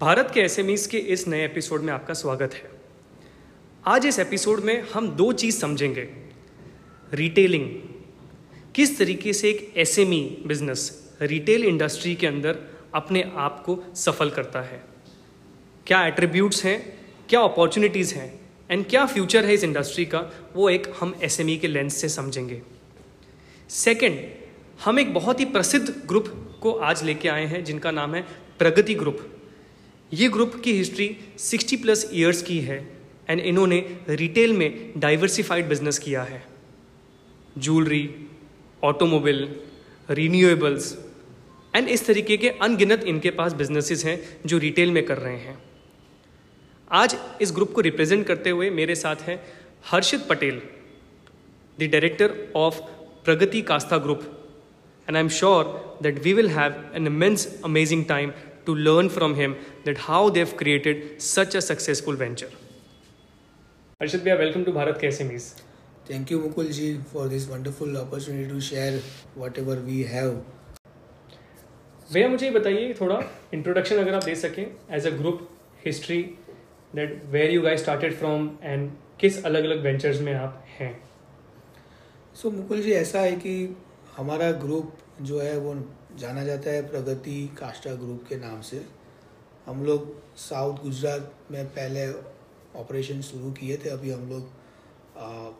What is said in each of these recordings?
भारत के एस के इस नए एपिसोड में आपका स्वागत है। आज इस एपिसोड में हम दो चीज़ समझेंगे। रिटेलिंग किस तरीके से एक एसएमई बिज़नेस रिटेल इंडस्ट्री के अंदर अपने आप को सफल करता है। क्या एट्रीब्यूट्स हैं, क्या अपॉर्चुनिटीज़ हैं एंड क्या फ्यूचर है इस इंडस्ट्री का, वो एक हम एसएमई के लेंस से समझेंगे। सेकेंड हम एक बहुत ही प्रसिद्ध ग्रुप को आज लेके आए हैं, जिनका नाम है प्रगति ग्रुप ये ग्रुप की हिस्ट्री 60 प्लस ईयर्स की है एंड इन्होंने रिटेल में डाइवर्सिफाइड बिज़नेस किया है। ज्वेलरी ऑटोमोबाइल रीन्यूएबल्स एंड इस तरीके के अनगिनत इनके पास बिजनेसेस हैं जो रिटेल में कर रहे हैं। आज इस ग्रुप को रिप्रेजेंट करते हुए मेरे साथ हैं Harshit Patel the director of Pragati Kasta group and I am sure that we will have an immense amazing time to learn from him that how they've created such a successful venture. Arshad Bhaiya, welcome to Bharat KSMEs. Thank you, Mukul ji, for this wonderful opportunity to share whatever we have. भैया मुझे ये बताइए थोड़ा introduction अगर आप दे सकें as a group history that where you guys started from and किस अलग अलग वेंचर्स में आप हैं सो so, मुकुल जी ऐसा है कि हमारा ग्रुप जो है वो जाना जाता है प्रगति काष्टा ग्रुप के नाम से। हम लोग साउथ गुजरात में पहले ऑपरेशन शुरू किए थे अभी हम लोग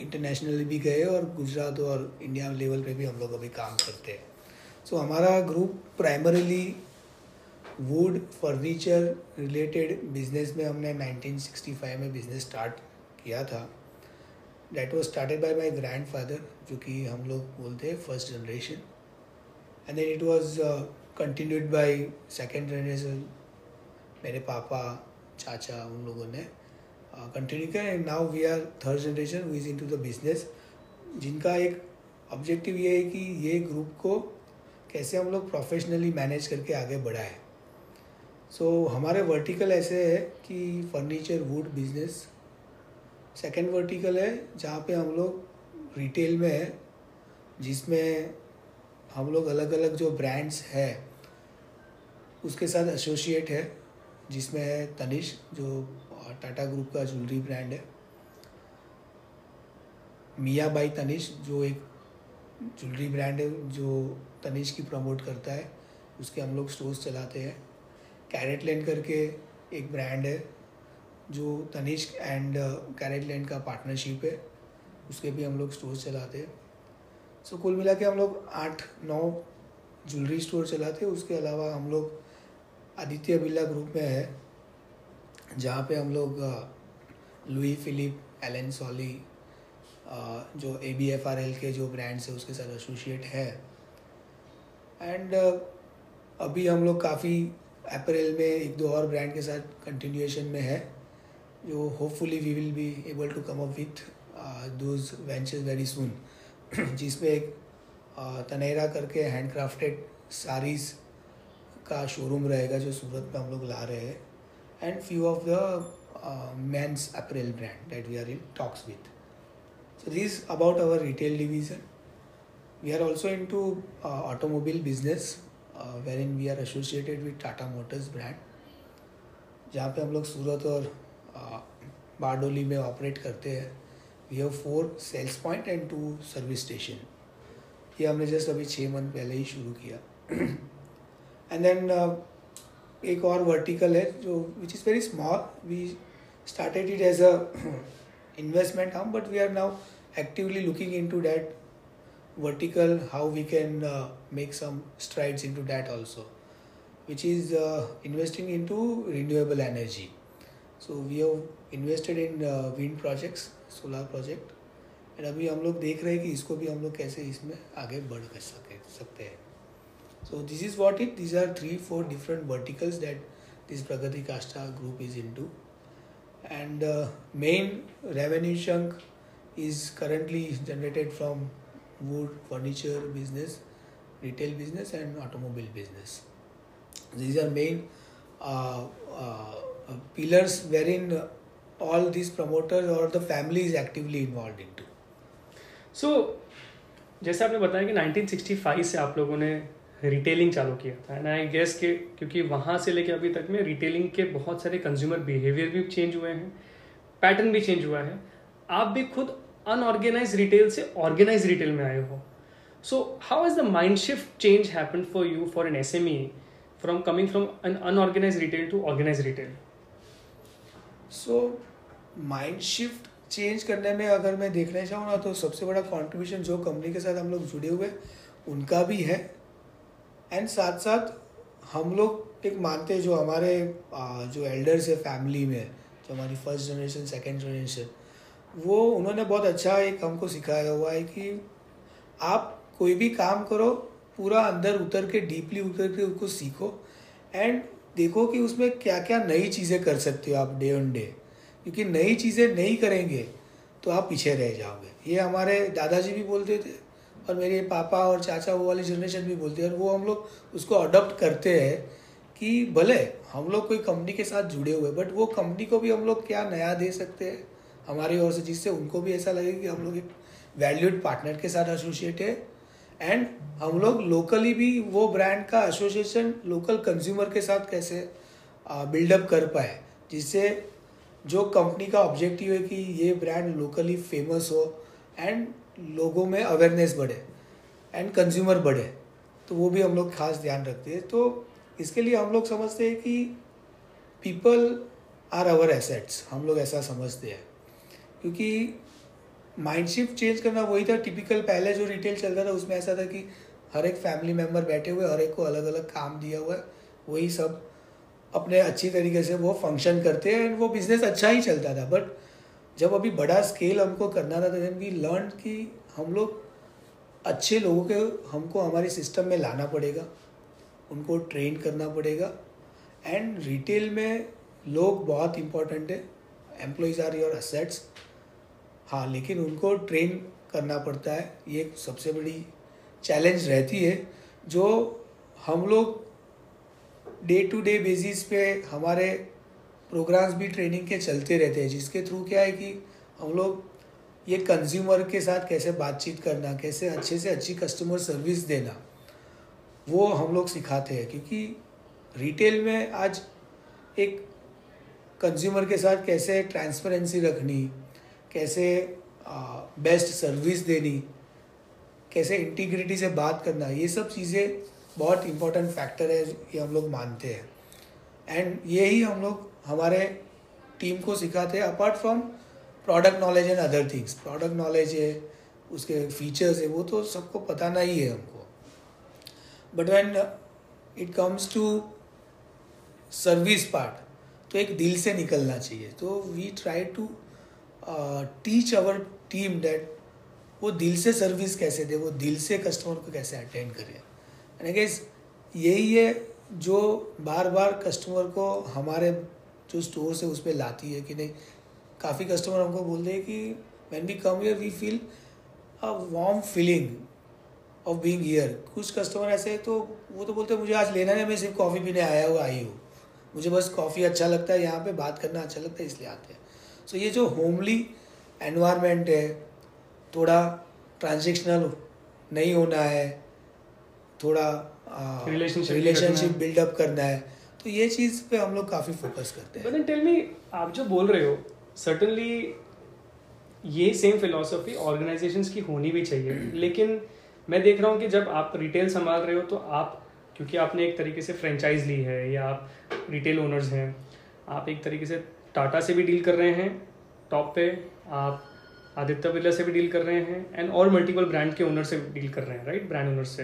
इंटरनेशनली भी गए और गुजरात और इंडिया लेवल पे भी हम लोग अभी काम करते हैं। सो so, हमारा group primarily wood furniture related business में हमने 1965 में बिज़नेस स्टार्ट किया था। That was started by my grandfather जो कि हम लोग बोलते हैं first generation and then it was continued by second generation मेरे पापा चाचा उन लोगों ने कंटिन्यू uh, किया। And now we are third generation we is in to the business जिनका एक ऑब्जेक्टिव ये है कि ये ग्रुप को कैसे हम लोग प्रोफेशनली मैनेज करके आगे बढ़ाए। सो so, हमारे वर्टिकल ऐसे है कि furniture wood business second vertical है जहाँ पे हम लोग रिटेल में है जिसमें हम लोग अलग अलग जो ब्रांड्स है, उसके साथ एसोसिएट है, जिसमें है तनिष, जो टाटा ग्रुप का ज्वेलरी ब्रांड है। मिया बाई तनिष, जो एक ज्वेलरी ब्रांड है, जो तनिष की प्रमोट करता है, उसके हम लोग स्टोर्स चलाते हैं। कैरेट लैंड करके एक ब्रांड है, जो तनिष्क एंड कैरेट लैंड का पार्टनरशिप है, उसके भी हम लोग स्टोर्स चलाते हैं। सो कुल मिला के हम लोग आठ, नौ ज्वेलरी स्टोर चलाते उसके अलावा हम लोग आदित्य बिरला ग्रुप में है, जहाँ पे हम लोग लुई फिलिप एलन सॉली जो A B F R L के जो ब्रांड्स है, उसके साथ एसोसिएट है। एंड अभी हम लोग काफ़ी अप्रैल में एक दो और ब्रांड के साथ कंटिन्यूएशन में है, जो hopefully we will be able to come up with those ventures very soon जिसमें एक तनेरा करके हैंड क्राफ्टेड साड़ीज़ का शोरूम रहेगा जो सूरत में हम लोग ला रहे हैं। And few of the men's apparel brand that we are in talks with so this about our retail division we are also in to automobile business wherein we are associated with Tata Motors brand जहाँ पे हम लोग सूरत और बारडोली में operate करते हैं। we have four sales point and two service station ये हमने जस्ट अभी छः मंथ पहले ही शुरू किया एंड देन uh, एक और वर्टिकल है जो which is very small we started it as a investment हम but we are now actively looking into that vertical how we can uh, make some strides into that also which is uh, investing into renewable energy So we have invested in wind projects solar project and अभी हम लोग देख रहे हैं कि इसको भी हम लोग कैसे इसमें आगे बढ़ कर सके, सकते हैं। So this is what it these are three four different verticals that this Pragati Kasta group is in to and main revenue chunk is currently generated from wood furniture business retail business and automobile business this are main pillars wherein all these promoters or the family is actively involved into. So, जैसे आपने बताया कि 1965 से आप लोगों ने retailing चालू किया था एंड आई गेस के, क्योंकि वहाँ से लेके अभी तक में रिटेलिंग के बहुत सारे कंज्यूमर बिहेवियर भी चेंज हुए हैं पैटर्न भी चेंज हुआ है। आप भी खुद अनऑर्गेनाइज रिटेल से ऑर्गेनाइज रिटेल में आए हो। So how is the mind shift change happen for you for an S M E from coming from an unorganised retail to organised retail so mind shift change करने में अगर मैं देखना चाहूँ ना तो सबसे बड़ा कंट्रीब्यूशन जो कंपनी के साथ हम लोग जुड़े हुए उनका भी है। एंड साथ साथ हम लोग एक मानते हैं जो हमारे जो एल्डर्स है फैमिली में, जो हमारी फ़र्स्ट जनरेशन सेकेंड जनरेशन वो उन्होंने बहुत अच्छा एक हमको सिखाया हुआ है कि आप कोई भी काम करो, पूरा अंदर उतर के डीपली उतर के उसको सीखो। एंड देखो कि उसमें क्या क्या नई चीज़ें कर सकते हो आप डे ऑन डे क्योंकि नई चीज़ें नहीं करेंगे तो आप पीछे रह जाओगे। ये हमारे दादाजी भी बोलते थे, और मेरे पापा और चाचा वो वाली जनरेशन भी बोलते हैं, और वो हम लोग उसको अडोप्ट करते हैं कि भले हम लोग कोई कंपनी के साथ जुड़े हुए बट वो कंपनी को भी हम लोग क्या नया दे सकते हैं? हमारी ओर से, जिससे उनको भी ऐसा लगे कि हम लोग एक वैल्यूड पार्टनर के साथ एसोसिएट है। एंड हम लोग लोकली भी वो ब्रांड का एसोसिएशन लोकल कंज्यूमर के साथ कैसे बिल्डअप कर पाए, जिससे जो कंपनी का ऑब्जेक्टिव है कि ये ब्रांड लोकली फ़ेमस हो एंड लोगों में अवेयरनेस बढ़े एंड कंज्यूमर बढ़े तो वो भी हम लोग खास ध्यान रखते हैं। तो इसके लिए हम लोग समझते हैं कि पीपल आर आवर एसेट्स हम लोग ऐसा समझते हैं, क्योंकि माइंड शिफ्ट चेंज करना वही था टिपिकल पहले जो रिटेल चलता था, उसमें ऐसा था कि हर एक फैमिली मेंबर बैठे हुए, हर एक को अलग अलग काम दिया हुआ है, वही सब अपने अच्छी तरीके से वो फ़ंक्शन करते हैं एंड वो बिज़नेस अच्छा ही चलता था। बट जब अभी बड़ा स्केल हमको करना था देन वी लर्न कि हम लोग अच्छे लोगों के, हमको हमारे सिस्टम में लाना पड़ेगा, उनको ट्रेन करना पड़ेगा एंड रिटेल में लोग बहुत इम्पोर्टेंट है एम्प्लॉयज़ आर योर असेट्स हाँ लेकिन उनको ट्रेन करना पड़ता है। ये सबसे बड़ी चैलेंज रहती है, जो हम लोग डे टू डे बेसिस पे हमारे प्रोग्राम्स भी ट्रेनिंग के चलते रहते हैं, जिसके थ्रू क्या है कि हम लोग ये कंज्यूमर के साथ कैसे बातचीत करना, कैसे अच्छे से अच्छी कस्टमर सर्विस देना, वो हम लोग सिखाते हैं। क्योंकि रिटेल में आज एक कंज्यूमर के साथ कैसे ट्रांसपेरेंसी रखनी कैसे बेस्ट सर्विस देनी, कैसे इंटीग्रिटी से बात करना, ये सब चीज़ें बहुत इम्पोर्टेंट फैक्टर है, ये हम लोग मानते हैं। एंड यही हम लोग हमारे टीम को सिखाते हैं apart from product knowledge and other things product knowledge है, उसके फीचर्स है, वो तो सबको बताना ही है हमको। But when it comes to service part तो एक दिल से निकलना चाहिए। तो we try to teach our team that वो दिल से सर्विस कैसे दे, वो दिल से कस्टमर को कैसे अटेंड करे। एंड गेस यही है जो बार बार कस्टमर को हमारे जो स्टोर से उस पर लाती है कि नहीं। काफ़ी कस्टमर हमको बोलते हैं कि when we come here we feel a warm feeling of being here कुछ कस्टमर ऐसे तो वो तो बोलते हैं, मुझे आज लेना है, मैं सिर्फ़ कॉफ़ी पीने आया हुआ आई हूँ। मुझे बस कॉफ़ी अच्छा लगता है, यहाँ पे बात करना अच्छा लगता है, इसलिए आते हैं। सो so, ये जो होमली एनवायरनमेंट है थोड़ा ट्रांजेक्शनल नहीं होना है थोड़ा रिलेशनशिप बिल्डअप करना है। तो ये चीज़ पे हम लोग काफ़ी फोकस करते हैं। टेल मी आप जो बोल रहे हो सर्टनली ये सेम फिलोसफी ऑर्गेनाइजेशन की होनी भी चाहिए। लेकिन मैं देख रहा हूँ कि जब आप रिटेल संभाल रहे हो तो आप क्योंकि आपने एक तरीके से फ्रेंचाइज ली है या आप रिटेल ओनर्स हैं आप एक तरीके से टाटा से भी डील कर रहे हैं, टॉप पे आप आदित्य बिरला से भी डील कर रहे हैं एंड और मल्टीपल ब्रांड के ओनर से डील कर रहे हैं राइट ब्रांड ओनर से।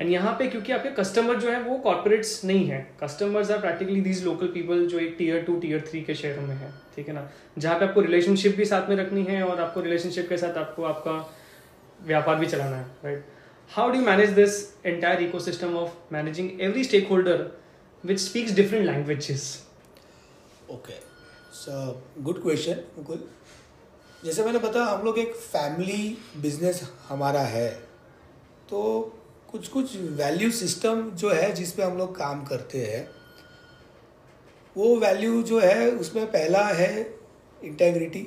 एंड यहाँ पे क्योंकि आपके कस्टमर जो है, वो कॉर्पोरेट्स नहीं है। Customers are practically these local people जो एक टीयर टू टीयर थ्री के शहरों में है, ठीक है ना? जहाँ पे आपको रिलेशनशिप भी साथ में रखनी है और आपको रिलेशनशिप के साथ आपको आपका व्यापार भी चलाना है right how do manage this entire ecosystem of managing every stakeholder which speaks different languages okay good question Mukul जैसे मैंने बताया, हम लोग एक फैमिली बिज़नेस हमारा है तो कुछ कुछ वैल्यू सिस्टम जो है, जिस पे हम लोग काम करते हैं, वो वैल्यू जो है, उसमें पहला है इंटेग्रिटी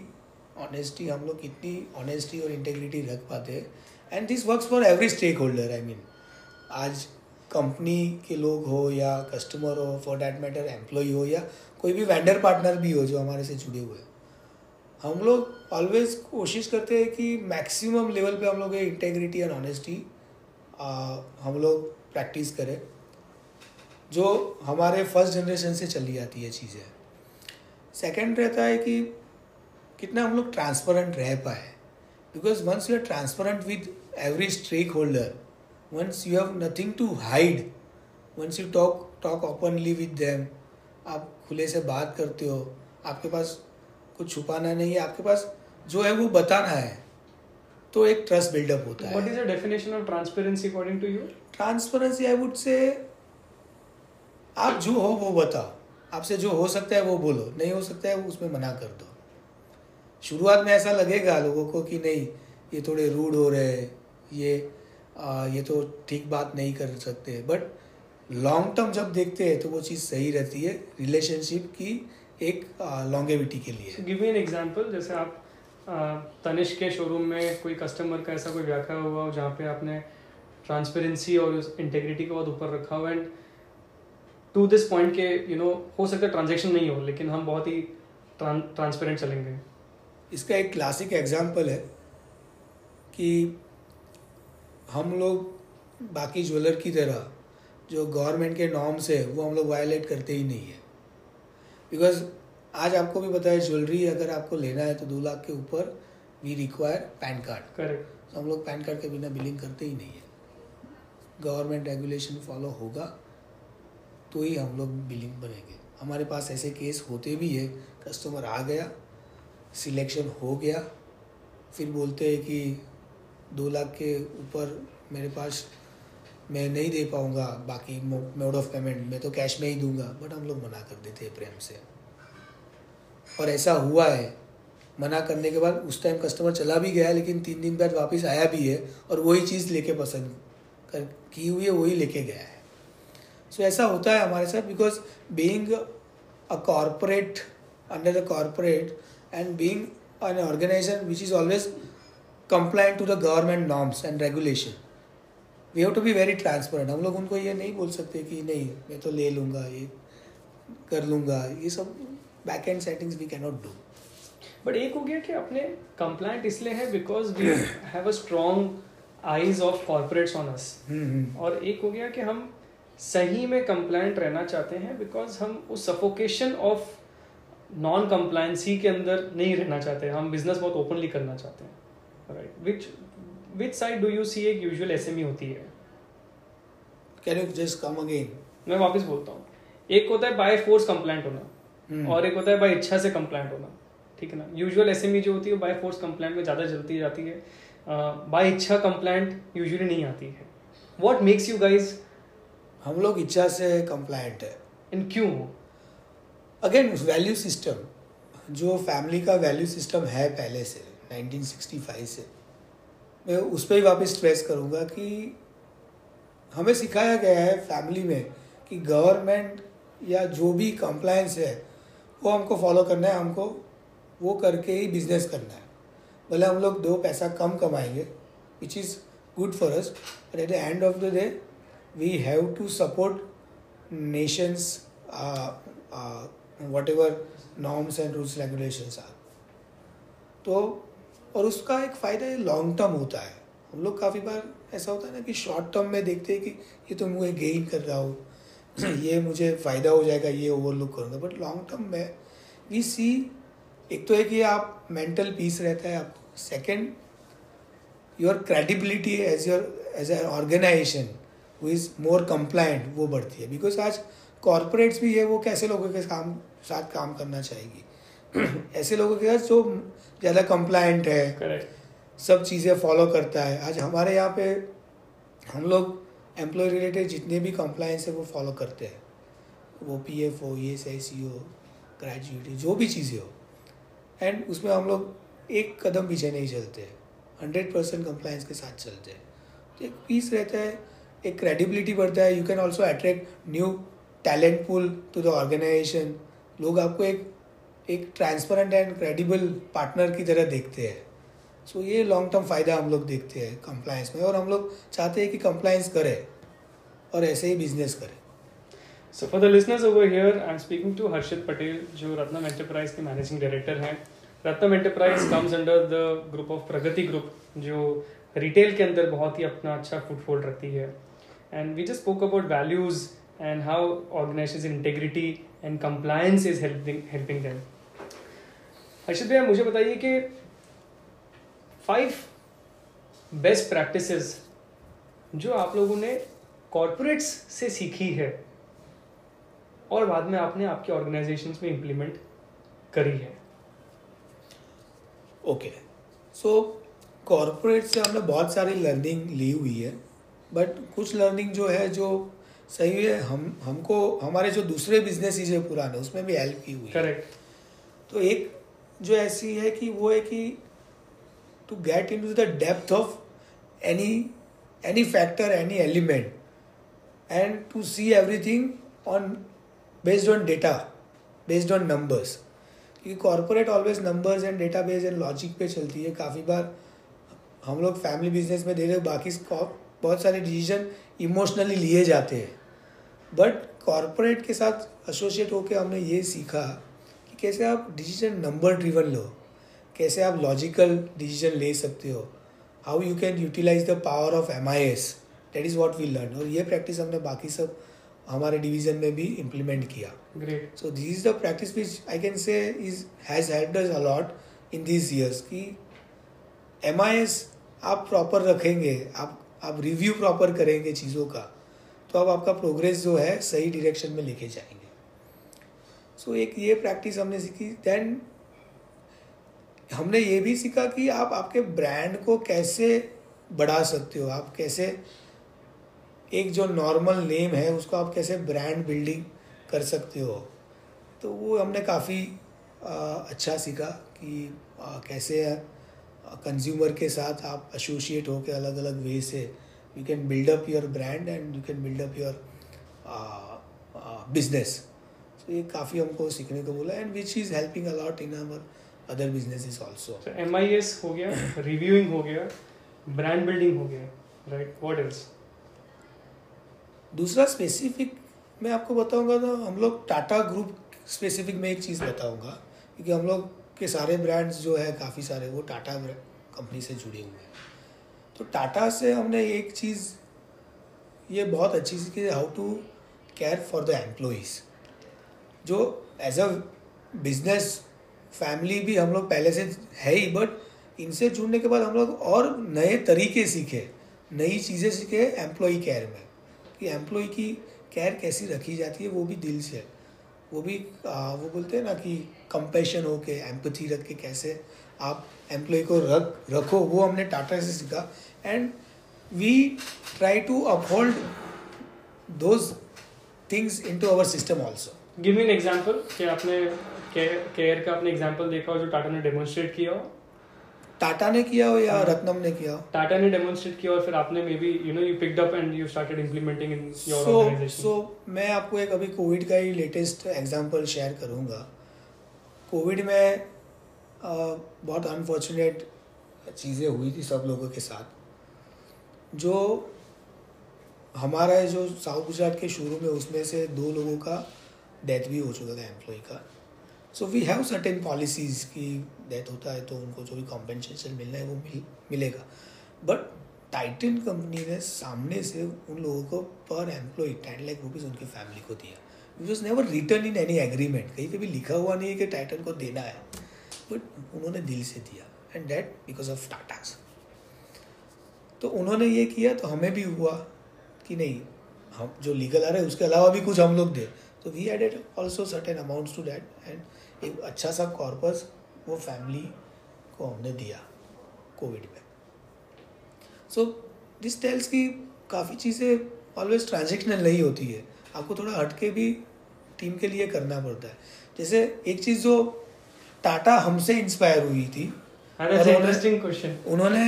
ऑनेस्टी हम लोग कितनी ऑनेस्टी और इंटेग्रिटी रख पाते हैं। And this works for every stakeholder I mean आज कंपनी के लोग हो या कस्टमर हो फॉर डैट मैटर एम्प्लॉय हो या कोई भी वेंडर पार्टनर भी हो जो हमारे से जुड़े हुए हम लोग ऑलवेज कोशिश करते हैं कि मैक्सिमम लेवल पे हम लोग इंटेग्रिटी एंड ऑनेस्टी हम लोग प्रैक्टिस करें। जो हमारे फ़र्स्ट जनरेशन से चली आती है चीज़ें। सेकेंड रहता है कि कितना हम लोग ट्रांसपेरेंट रह पाए। Because once you are transparent with every stakeholder once you have nothing to hide once you talk talk openly with them आप खुले से बात करते हो आपके पास कुछ छुपाना नहीं है आपके पास जो है वो बताना है तो एक ट्रस्ट बिल्डअप होता है। What is the definition of transparency according to you transparency I would say आप जो हो वो बताओ। आपसे जो हो सकता है वो बोलो। नहीं हो सकता है वो उसमें मना कर दो। शुरुआत में ऐसा लगेगा लोगों को कि नहीं ये थोड़े रूड हो रहे हैं ये आ, ये तो ठीक बात नहीं कर सकते। बट लॉन्ग टर्म जब देखते हैं तो वो चीज़ सही रहती है रिलेशनशिप की एक लॉन्गेविटी के लिए। गिव मी एन एग्जांपल जैसे आप तनिष्क के शोरूम में कोई कस्टमर का ऐसा कोई व्याख्या हुआ हो जहाँ पे आपने ट्रांसपेरेंसी और इंटेग्रिटी को बहुत ऊपर रखा हो एंड टू दिस पॉइंट के यू नो हो सकता है ट्रांजेक्शन नहीं हो लेकिन हम बहुत ही ट्रांसपेरेंट चलेंगे। इसका एक क्लासिक एग्ज़ाम्पल है कि हम लोग बाकी ज्वेलर की तरह जो गवर्नमेंट के नॉर्म्स है वो हम लोग वायलेट करते ही नहीं है। बिकॉज़ आज आपको भी पता है ज्वेलरी अगर आपको लेना है तो दो लाख के ऊपर we require PAN card correct तो हम लोग पैन कार्ड के बिना बिलिंग करते ही नहीं है। गवर्नमेंट रेगुलेशन फॉलो होगा तो ही हम लोग बिलिंग बनेंगे। हमारे पास ऐसे केस होते भी है कस्टमर आ गया सिलेक्शन हो गया फिर बोलते हैं कि दो लाख के ऊपर मेरे पास मैं नहीं दे पाऊँगा बाकी मोड ऑफ़ पेमेंट मैं तो कैश में ही दूँगा बट हम लोग मना कर देते हैं प्रेम से। और ऐसा हुआ है मना करने के बाद उस टाइम कस्टमर चला भी गया लेकिन तीन दिन बाद वापस आया भी है और वही चीज़ लेके पसंद कर की हुई है वही लेके गया है। सो so, ऐसा होता है हमारे साथ because being a corporate under the corporate and being an organization which is always compliant to the government norms and regulation we have to be very transparent हम लोग उनको ये नहीं बोल सकते कि नहीं मैं तो ले लूँगा ये कर लूँगा ये सब back end settings we cannot do but एक हो गया कि अपने कंप्लाइंट इसलिए है because we have a strong eyes of corporates on us और एक हो गया कि हम सही में कंप्लाइंट रहना चाहते हैं बिकॉज़ हम उस सफोकेशन ऑफ़ नॉन कंप्लायंसी के अंदर नहीं रहना चाहते। हम बिज़नेस बहुत ओपनली करना चाहते हैं। Right which which side do you see एक यूजुअल एसएमई होती है? Can you just come again मैं वापस बोलता हूँ। एक होता है बाय फोर्स कंप्लेंट होना hmm. और एक होता है बाय इच्छा से कंप्लेंट होना। ठीक है ना? यूजुअल एसएमई जो होती है बाय फोर्स कंप्लेंट में ज़्यादा जलती जाती है। बाय इच्छा कंप्लेंट यूजुअली नहीं आती है। व्हाट मेक्स यू गाइज़ हम लोग इच्छा से कंप्लाइंट है। इन क्यों अगेन वैल्यू सिस्टम जो फैमिली का वैल्यू सिस्टम है पहले से 1965 से। मैं उस पर ही वापस स्ट्रेस करूँगा कि हमें सिखाया गया है फैमिली में कि गवर्नमेंट या जो भी कंप्लायंस है, वो हमको फॉलो करना है, हमको वो करके ही बिज़नेस करना है। भले हम लोग दो पैसा कम कमाएँगे which is good for us but at the end of the day we have to support nations whatever norms and rules regulations are तो और उसका एक फ़ायदा ये लॉन्ग टर्म होता है। हम लोग काफ़ी बार ऐसा होता है ना कि शॉर्ट टर्म में देखते हैं कि ये तो मुझे गेन कर रहा हो। ये मुझे फ़ायदा हो जाएगा, ये ओवरलुक करूँगा। बट लॉन्ग टर्म में वी सी एक तो है कि आप मेंटल पीस रहता है आपको। Second your credibility as your as a organisation who is more compliant वो बढ़ती है। बिकॉज़ आज कॉरपोरेट्स भी है, वो कैसे लोगों के काम, साथ काम करना चाहेगी? ऐसे लोगों के साथ जो ज़्यादा कंप्लायंट है Correct. सब चीज़ें फॉलो करता है। आज हमारे यहाँ पे हम लोग एम्प्लॉय रिलेटेड जितने भी कंप्लायंस है वो फॉलो करते हैं। वो पी एफ़ हो ई एस आई सी हो ग्रेजुएटी जो भी चीज़ें हो। एंड उसमें हम लोग एक कदम पीछे नहीं चलते हंड्रेड परसेंट कंप्लायंस के साथ चलते हैं। तो एक पीस रहता है एक क्रेडिबिलिटी बढ़ता है। You can also attract new talent pool to the organisation लोग आपको एक एक ट्रांसपेरेंट एंड क्रेडिबल पार्टनर की तरह देखते हैं। सो so, ये लॉन्ग टर्म फ़ायदा हम लोग देखते हैं कंप्लायंस में और हम लोग चाहते हैं कि कंप्लायंस करें और ऐसे ही बिज़नेस करें। So for the listeners over here, I'm speaking to Harshit Patel, जो रत्नम एंटरप्राइज के मैनेजिंग डायरेक्टर हैं। Ratnam enterprise comes under the group of Pragati group जो रिटेल के अंदर बहुत ही अपना अच्छा फुटफोल्ड रखती है। And we just spoke about values and how organisation integrity and compliance is helping helping them Harshit भैया मुझे बताइए कि फाइव बेस्ट प्रैक्टिसेस जो आप लोगों ने कॉरपोरेट्स से सीखी है और बाद में आपने आपके ऑर्गेनाइजेशन में इम्प्लीमेंट करी है। ओके सो कॉरपोरेट से हमने बहुत सारी लर्निंग ली हुई है बट कुछ लर्निंग जो है जो सही है हम हमको हमारे जो दूसरे बिज़नेस है पुराने उसमें भी हेल्प की हुई करेक्ट तो एक जो ऐसी है कि वो है कि to get in to the depth of any any factor any element and to see everything on based on data based on numbers क्योंकि corporate always numbers and data base and logic पे चलती है। काफ़ी बार हम लोग family business में दे रहे बाकी बहुत सारे डिसीज़न इमोशनली लिए जाते हैं। बट कॉरपोरेट के साथ एसोसिएट होकर हमने ये सीखा। कि कैसे आप डिसीज़न नंबर ड्रिवन लो कैसे आप लॉजिकल डिसीज़न ले सकते हो how you can utilise the power of M I S that is what we learn और ये प्रैक्टिस हमने बाकी सब हमारे डिवीज़न में भी इम्प्लीमेंट किया। Great so this is the practice which I can say is has helped us a lot in this years कि एम आई एस आप प्रॉपर रखेंगे आप आप रिव्यू प्रॉपर करेंगे चीज़ों का तो अब आपका प्रोग्रेस जो है सही डिरेक्शन में लेके जाएँगे। सो so, एक ये प्रैक्टिस हमने सीखी। देन हमने ये भी सीखा कि आप आपके ब्रांड को कैसे बढ़ा सकते हो। आप कैसे एक जो नॉर्मल नेम है उसको आप कैसे ब्रांड बिल्डिंग कर सकते हो। तो वो हमने काफ़ी अच्छा सीखा कि आ, कैसे कंज्यूमर के साथ आप एसोसिएट होकर अलग अलग वे से you can build up your brand and you can build up your business तो ये काफ़ी हमको सीखने को बोला and which is helping a lot in our other business is also M I S हो गया रिव्यूइंग हो गया ब्रांड बिल्डिंग हो गया राइट वॉट एल्स दूसरा स्पेसिफिक मैं आपको बताऊँगा तो हम लोग टाटा ग्रुप स्पेसिफिक में एक चीज़ बताऊँगा क्योंकि हम लोग के सारे ब्रांड्स जो है काफ़ी सारे वो टाटा कंपनी से जुड़े हुए हैं। तो टाटा से हमने एक चीज़ ये बहुत अच्छी चीज़ कि how to care for the employees जो एज अ बिज़नेस फैमिली भी हम लोग पहले से है ही बट इनसे जुड़ने के बाद हम लोग और नए तरीके सीखे नई चीज़ें सीखे एम्प्लॉय केयर में। कि एम्प्लॉय की केयर कैसी रखी जाती है वो भी दिल से। वो भी आ, वो बोलते हैं ना कि कंपेशन हो के एम्पथी रख के कैसे आप एम्प्लॉय को रख रखो वो हमने टाटा से सीखा। And we try to uphold those things in to our system also give me an example कि आपने केयर का आपने एग्ज़ाम्पल देखा हो जो टाटा ने डेमोन्स्ट्रेट किया हो? टाटा ने किया हो या हाँ। रत्नम ने किया हो? टाटा ने डेमोन्स्ट्रेट किया और फिर आपने maybe you know you picked up and you started implementing in your organisation so मैं आपको एक अभी कोविड का ही लेटेस्ट एग्जांपल शेयर करूँगा। कोविड में बहुत अनफॉर्चुनेट चीज़ें हुई थी सब लोगों के साथ। जो हमारा जो साउथ गुजरात के शुरू में उसमें से दो लोगों का डेथ भी हो चुका था एम्प्लॉय का। So we have certain policies की डेथ होता है तो उनको जो भी कॉम्पेंसेशन मिलना है वो मिल, मिलेगा। बट टाइटन कंपनी ने सामने से उन लोगों को per employee ten lakh rupees उनकी फैमिली को दिया। Which was never written in any agreement कहीं पे भी लिखा हुआ नहीं है कि टाइटन को देना है। बट उन्होंने दिल से दिया। And that because of Tatas तो उन्होंने ये किया तो हमें भी हुआ कि नहीं, हम जो लीगल आ रहे हैं उसके अलावा भी कुछ हम लोग दे। तो we added also certain amounts to that and एक अच्छा सा कॉर्पस वो फैमिली को हमने दिया कोविड में। सो दिस टेल्स की काफ़ी चीज़ें ऑलवेज ट्रांजेक्शनल नहीं होती है। आपको थोड़ा हट के भी टीम के लिए करना पड़ता है। जैसे एक चीज़ जो टाटा हमसे इंस्पायर हुई थी इंटरेस्टिंग क्वेश्चन उन्होंने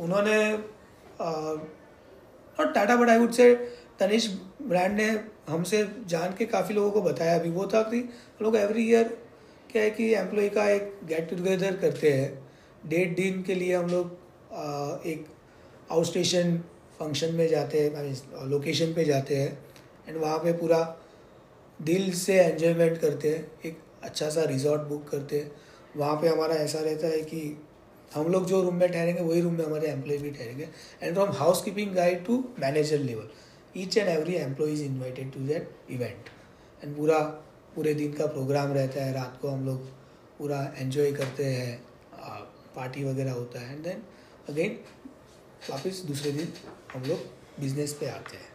उन्होंने और टाटा बट आई वुड से तनिष ब्रांड ने हमसे जान के काफ़ी लोगों को बताया अभी वो था कि लोग एवरी ईयर क्या है कि एम्प्लॉय का एक गेट टुगेदर करते हैं। डेढ़ दिन के लिए हम लोग एक आउट स्टेशन फ़ंक्शन में जाते हैं लोकेशन पे जाते हैं एंड वहाँ पे पूरा दिल से एन्जॉयमेंट करते हैं। एक अच्छा सा रिजॉर्ट बुक करते हैं। वहाँ पे हमारा ऐसा रहता है कि हम लोग जो रूम में ठहरेंगे, वही रूम में हमारे एम्प्लॉय भी ठहरेंगे। And from housekeeping guide to manager level each and every employee is invited to that event and पूरा, पूरे दिन का प्रोग्राम रहता है, रात को हम लोग पूरा एंजॉय करते हैं पार्टी वगैरह होता है। एंड देन अगेन वापस दूसरे दिन हम लोग बिज़नेस पे आते हैं।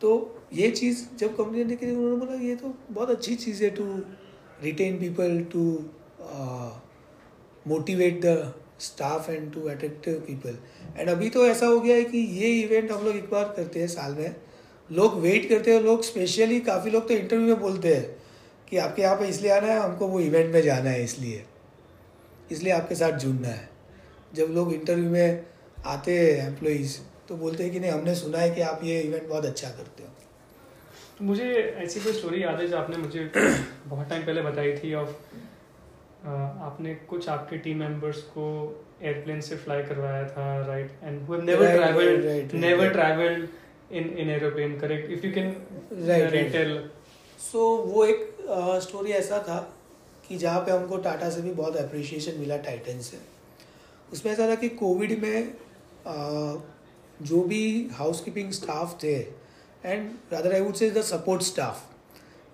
तो ये चीज़, जब कंपनी ने देखी, उन्होंने बोला, ये तो बहुत अच्छी चीज़ है to retain people to motivate the staff and to attract people and अभी तो ऐसा हो गया है कि ये इवेंट हम लोग एक बार करते हैं साल में। लोग वेट करते हैं लोग स्पेशली काफ़ी लोग तो इंटरव्यू में बोलते हैं कि आपके यहाँ पे इसलिए आना है, हमको वो इवेंट में जाना है इसलिए। इसलिए आपके साथ जुड़ना है। जब लोग इंटरव्यू में आते हैं एम्प्लॉयज़ तो बोलते हैं कि नहीं, हमने सुना है कि आप ये इवेंट बहुत अच्छा करते हो। तो मुझे ऐसी कोई स्टोरी याद है जो आपने मुझे बहुत टाइम पहले बताई थी ऑफ़ आपने कुछ आपके टीम मेंबर्स को एयरप्लेन से फ्लाई करवाया था right and who never travelled never travelled in in aeroplane correct if you can retell so वो एक स्टोरी uh, ऐसा था कि जहाँ पे हमको टाटा से भी बहुत अप्रिशिएशन मिला टाइटन से। उसमें ऐसा था कि कोविड में uh, जो भी हाउस कीपिंग स्टाफ थे and rather I would say the support staff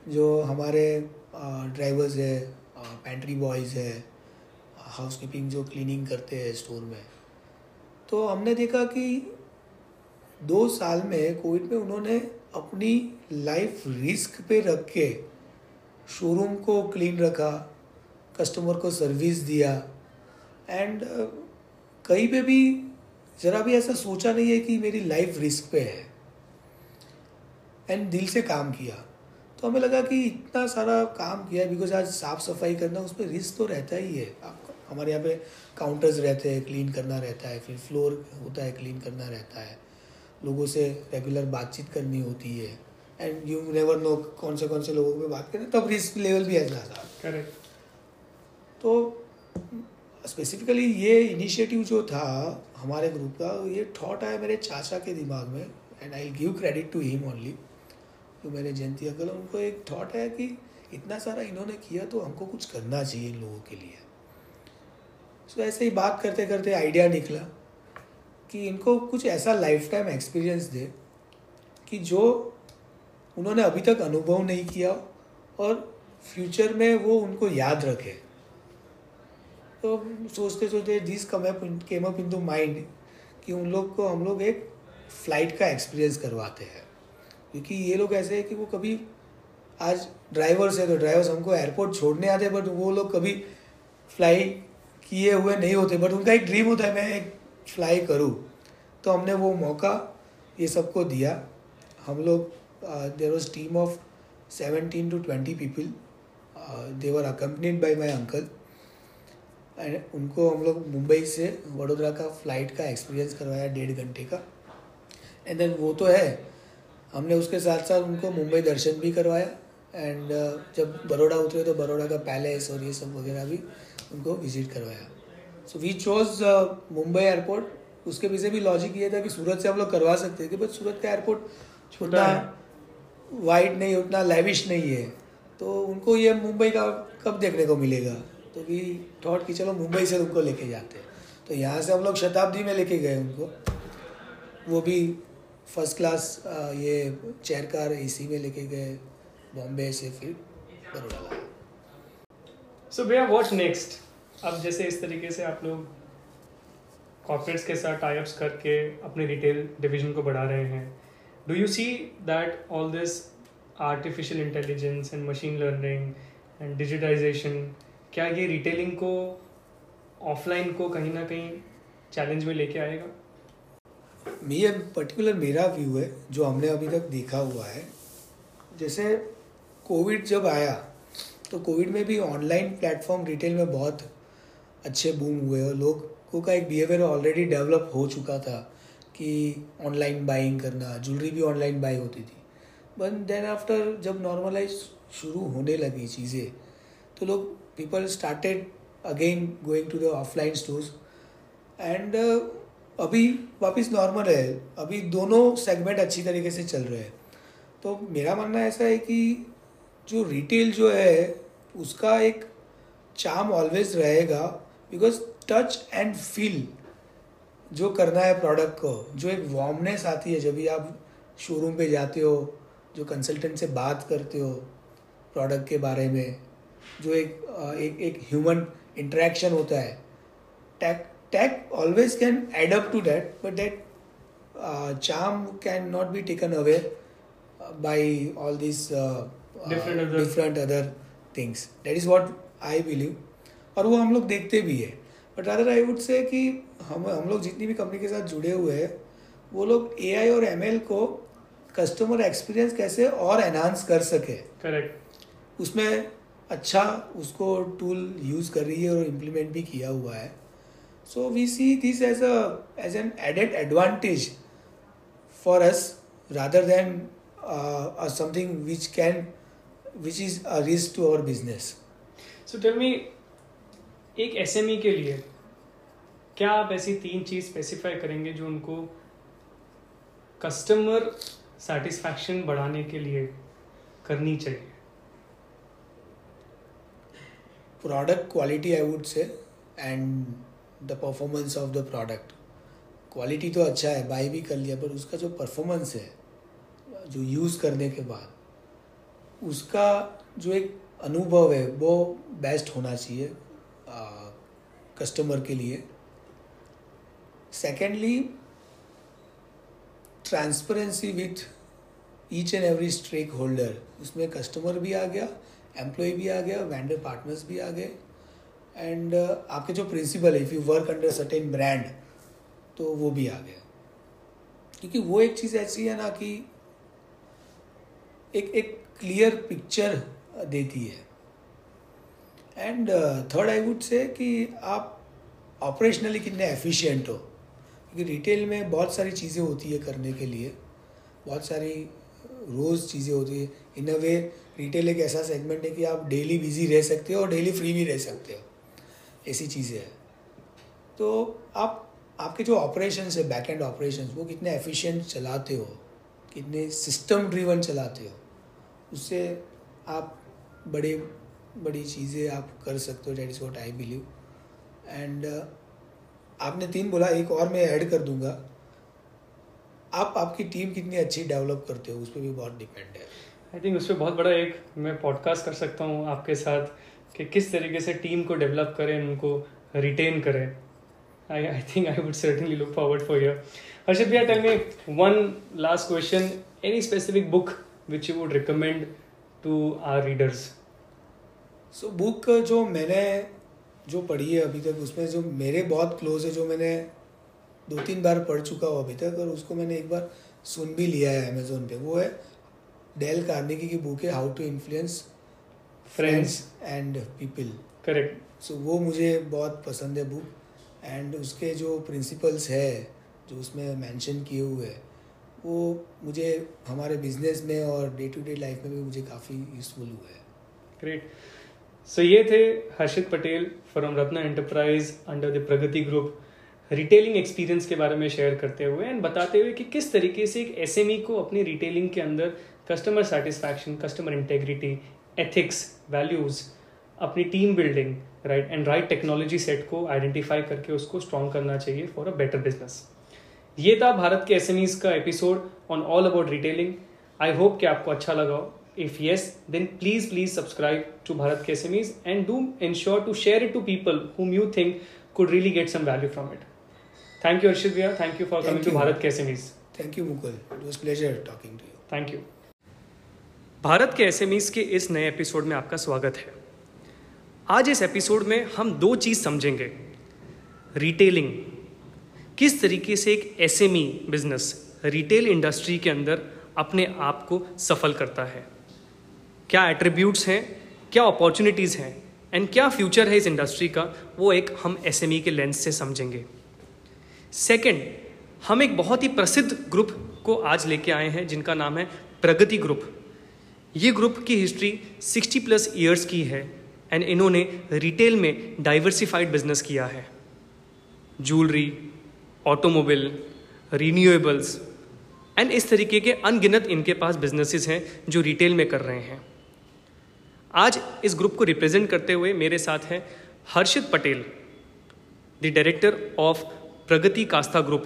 जो हमारे ड्राइवर्स uh, है पेंट्री बॉयज़ है हाउस कीपिंग जो क्लीनिंग करते हैं स्टोर में। तो हमने देखा कि दो साल में कोविड में उन्होंने अपनी लाइफ रिस्क पे रख के शोरूम को क्लीन रखा कस्टमर को सर्विस दिया। एंड कहीं पे भी ज़रा भी ऐसा सोचा नहीं है कि मेरी लाइफ रिस्क पे है। एंड दिल से काम किया। तो हमें लगा कि इतना सारा काम किया है बिकॉज़ आज साफ़ सफ़ाई करना उस पर रिस्क तो रहता ही है। आपका हमारे यहाँ पे काउंटर्स रहते हैं क्लीन करना रहता है फिर फ्लोर होता है क्लीन करना रहता है। लोगों से रेगुलर बातचीत करनी होती है। एंड यू नेवर नो कौन से कौन से लोगों पे बात करें तब रिस्क लेवल भी ऐसा था करेक्ट तो स्पेसिफिकली ये इनिशिएटिव जो था हमारे ग्रुप का ये थॉट आया मेरे चाचा के दिमाग में and I give credit to him only जो मेरे जयंती अंकल उनको एक थॉट है कि इतना सारा इन्होंने किया तो हमको कुछ करना चाहिए इन लोगों के लिए। सो ऐसे ही बात करते करते आइडिया निकला कि इनको कुछ ऐसा लाइफ टाइम एक्सपीरियंस दे कि जो उन्होंने अभी तक अनुभव नहीं किया और फ्यूचर में वो उनको याद रखे। तो सोचते सोचते this come up came up in to mind कि उन लोग को हम लोग एक फ़्लाइट का एक्सपीरियंस करवाते हैं। क्योंकि ये लोग ऐसे है कि वो कभी आज ड्राइवर्स है तो ड्राइवर्स हमको एयरपोर्ट छोड़ने आते बट वो लोग कभी फ्लाई किए हुए नहीं होते बट उनका एक ड्रीम होता है, मैं एक फ्लाई करूँ। तो हमने वो मौका, ये सबको दिया। हम लोग there was team of seventeen to twenty people they were accompanied by my uncle and उनको हम लोग मुंबई से वडोदरा का फ़्लाइट का एक्सपीरियंस करवाया डेढ़ घंटे का। एंड देन वो तो है हमने उसके साथ साथ उनको मुंबई दर्शन भी करवाया एंड uh, जब बड़ोड़ा उतरे तो बड़ोड़ा का पैलेस और ये सब वगैरह भी उनको विज़िट करवाया। So we chose Mumbai airport उसके पीछे भी लॉजिक ये था कि सूरत से हम लोग करवा सकते थे बट सूरत का एयरपोर्ट उतना वाइड नहीं उतना लेविश नहीं है। तो उनको ये मुंबई का कब देखने को मिलेगा? तो वी थॉट कि चलो मुंबई से उनको लेके जाते हैं। तो यहाँ से हम लोग शताब्दी में लेके गए उनको। वो भी फ़र्स्ट क्लास ये चेयर कार एसी में लेके गए, बॉम्बे से फिर बड़ोड़ा लाए। सो भैया व्हाट नेक्स्ट अब जैसे इस तरीके से आप लोग कॉर्पोरेट्स के साथ टाइप्स करके अपने रिटेल डिवीज़न को बढ़ा रहे हैं do you see that all this artificial intelligence and machine learning and digitization क्या ये रिटेलिंग को ऑफलाइन को कहीं ना कहीं चैलेंज में लेके आएगा? ये पर्टिकुलर मेरा व्यू है, जो हमने अभी तक देखा हुआ है। जैसे कोविड जब आया तो कोविड में भी ऑनलाइन प्लेटफॉर्म रिटेल में बहुत अच्छे बूम हुए और लोगों का एक बिहेवियर ऑलरेडी डेवलप हो चुका था कि ऑनलाइन बाइंग करना ज्वेलरी भी ऑनलाइन बाई होती थी। बट देन आफ्टर जब नॉर्मलाइज शुरू होने लगी चीज़ें तो लोग people started again going to the offline stores and अभी वापस नॉर्मल है। अभी दोनों सेगमेंट अच्छी तरीके से चल रहे हैं। तो मेरा मानना ऐसा है कि जो रिटेल जो है, उसका एक चाम ऑलवेज रहेगा बिकॉज़ टच एंड फील जो करना है प्रोडक्ट को, जो एक वार्मनेस आती है, जब भी आप शोरूम पे जाते हो, जो कंसल्टेंट से बात करते हो प्रोडक्ट के बारे में, जो एक एक एक ह्यूमन इंटरेक्शन होता है tech tech always can up to that but that charm can not be taken away by all this different other things that is what I believe और वो हम लोग देखते भी है। बट अदर आई वुड से कि हम हम लोग जितनी भी कंपनी के साथ जुड़े हुए हैं वो लोग AI और ML को कस्टमर एक्सपीरियंस कैसे और एनहांस कर सके। करेक्ट उसमें अच्छा उसको टूल यूज़ कर रही है और इम्प्लीमेंट भी किया हुआ है। So we see this as a as an added advantage for us rather than something which can which is a risk to our business so tell me एक एस e के लिए क्या आप ऐसी तीन चीज़ स्पेसिफाई करेंगे जो उनको कस्टमर सेटिस्फैक्शन बढ़ाने के लिए करनी चाहिए? Product quality I would say and the performance of the product quality तो अच्छा है बाई भी कर लिया, पर उसका जो परफॉर्मेंस है, जो यूज़ करने के बाद, उसका जो एक अनुभव है, वो बेस्ट होना चाहिए कस्टमर के लिए। Secondly transparency with each and every stakeholder उसमें कस्टमर भी आ गया एम्प्लॉय भी आ गया वेंडर पार्टनर्स भी आ गए। एंड uh, आपके जो प्रिंसिपल है if you work under certain brand तो वो भी आ गया। क्योंकि वो एक चीज़ ऐसी है ना कि एक एक क्लियर पिक्चर देती है। एंड थर्ड आई वुड से कि आप ऑपरेशनली कितने एफिशिएंट हो। क्योंकि रिटेल में बहुत सारी चीज़ें होती है करने के लिए। बहुत सारी रोज़ चीज़ें होती है। इन अ वे रिटेल एक ऐसा सेगमेंट है कि आप डेली बिज़ी रह सकते हो और डेली फ्री भी रह सकते हो। ऐसी चीज़ें हैं। तो आप, आपके जो ऑपरेशन है बैक एंड ऑपरेशन वो कितने एफिशिएंट चलाते हो? कितने सिस्टम ड्रीवन चलाते हो? उससे आप बड़े, बड़ी चीज़ें आप कर सकते हो that is what I believe and आपने तीन बोला, एक और मैं ऐड कर दूँगा। आप, आपकी टीम कितनी अच्छी डेवलप करते हो? उस पर भी बहुत डिपेंड है। आई थिंक उस पर बहुत बड़ा एक मैं पॉडकास्ट कर सकता हूँ आपके साथ। कि किस तरीके से टीम को डेवलप करें, उनको रिटेन करें। I I think I would certainly look forward for your Harshit भैया tell me one last question any specific book which you would recommend to our readers so book जो मैंने जो पढ़ी है अभी तक, उसमें जो मेरे बहुत क्लोज है, जो मैंने दो तीन बार पढ़ चुका हूँ अभी तक, और उसको मैंने एक बार सुन भी लिया है अमेजोन पे। वो है डेल कार्नेगी की बुक है how to influence friends and people correct so वो मुझे बहुत पसंद है बुक एंड उसके जो प्रिंसिपल्स है जो उसमें मेंशन किए हुए हैं वो मुझे हमारे बिज़नेस में और डे टू डे लाइफ में भी मुझे काफ़ी यूज़फुल हुआ है। ग्रेट सो ये थे Harshit Patel from Ratna enterprise under the Pragati group retailing experience के बारे में शेयर करते हुए एंड बताते हुए कि किस तरीके से एक एस e को अपनी रिटेलिंग के अंदर customer satisfaction customer integrity ethics values अपनी team building right and right technology set को आइडेंटिफाई करके उसको स्ट्रॉन्ग करना चाहिए फॉर अ बेटर बिज़नेस ये था भारत के एस का episode on all about retailing I hope कि आपको अच्छा लगा If yes, then please, please subscribe to Bharat KSMEs and do ensure to share it to people whom you think could really get some value from it. Thank you, Arshid. Thank you for Thank coming you. to Bharat KSMEs. Thank you, Mukul. It was pleasure talking to you. Thank you. Bharat K S के इस नए episode में आपका स्वागत है। आज इस episode में हम दो चीज़ समझेंगे। रिटेलिंग किस तरीके से एक एसएमई बिज़नेस रिटेल इंडस्ट्री के अंदर अपने आप को सफल करता है। क्या एट्रीब्यूट्स हैं, क्या अपॉर्चुनिटीज़ हैं एंड क्या फ्यूचर है इस इंडस्ट्री का, वो एक हम एस e के लेंस से समझेंगे। सेकेंड हम एक बहुत ही प्रसिद्ध ग्रुप को आज लेके आए हैं, जिनका नाम है प्रगति ग्रुप ये ग्रुप की हिस्ट्री 60 प्लस ईयर्स की है एंड इन्होंने रिटेल में डाइवर्सिफाइड बिज़नेस किया है। ज्वेलरी, ऑटोमोबाइल रीन्यूएबल्स एंड इस तरीके के अनगिनत इनके पास बिजनेसेस हैं जो रिटेल में कर रहे हैं। आज इस ग्रुप को रिप्रेजेंट करते हुए मेरे साथ हैं Harshit Patel the director of Pragati कास्ता group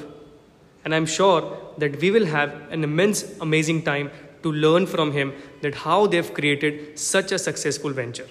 and I am sure that we will have an immense amazing time to learn from him that how they've created such a successful venture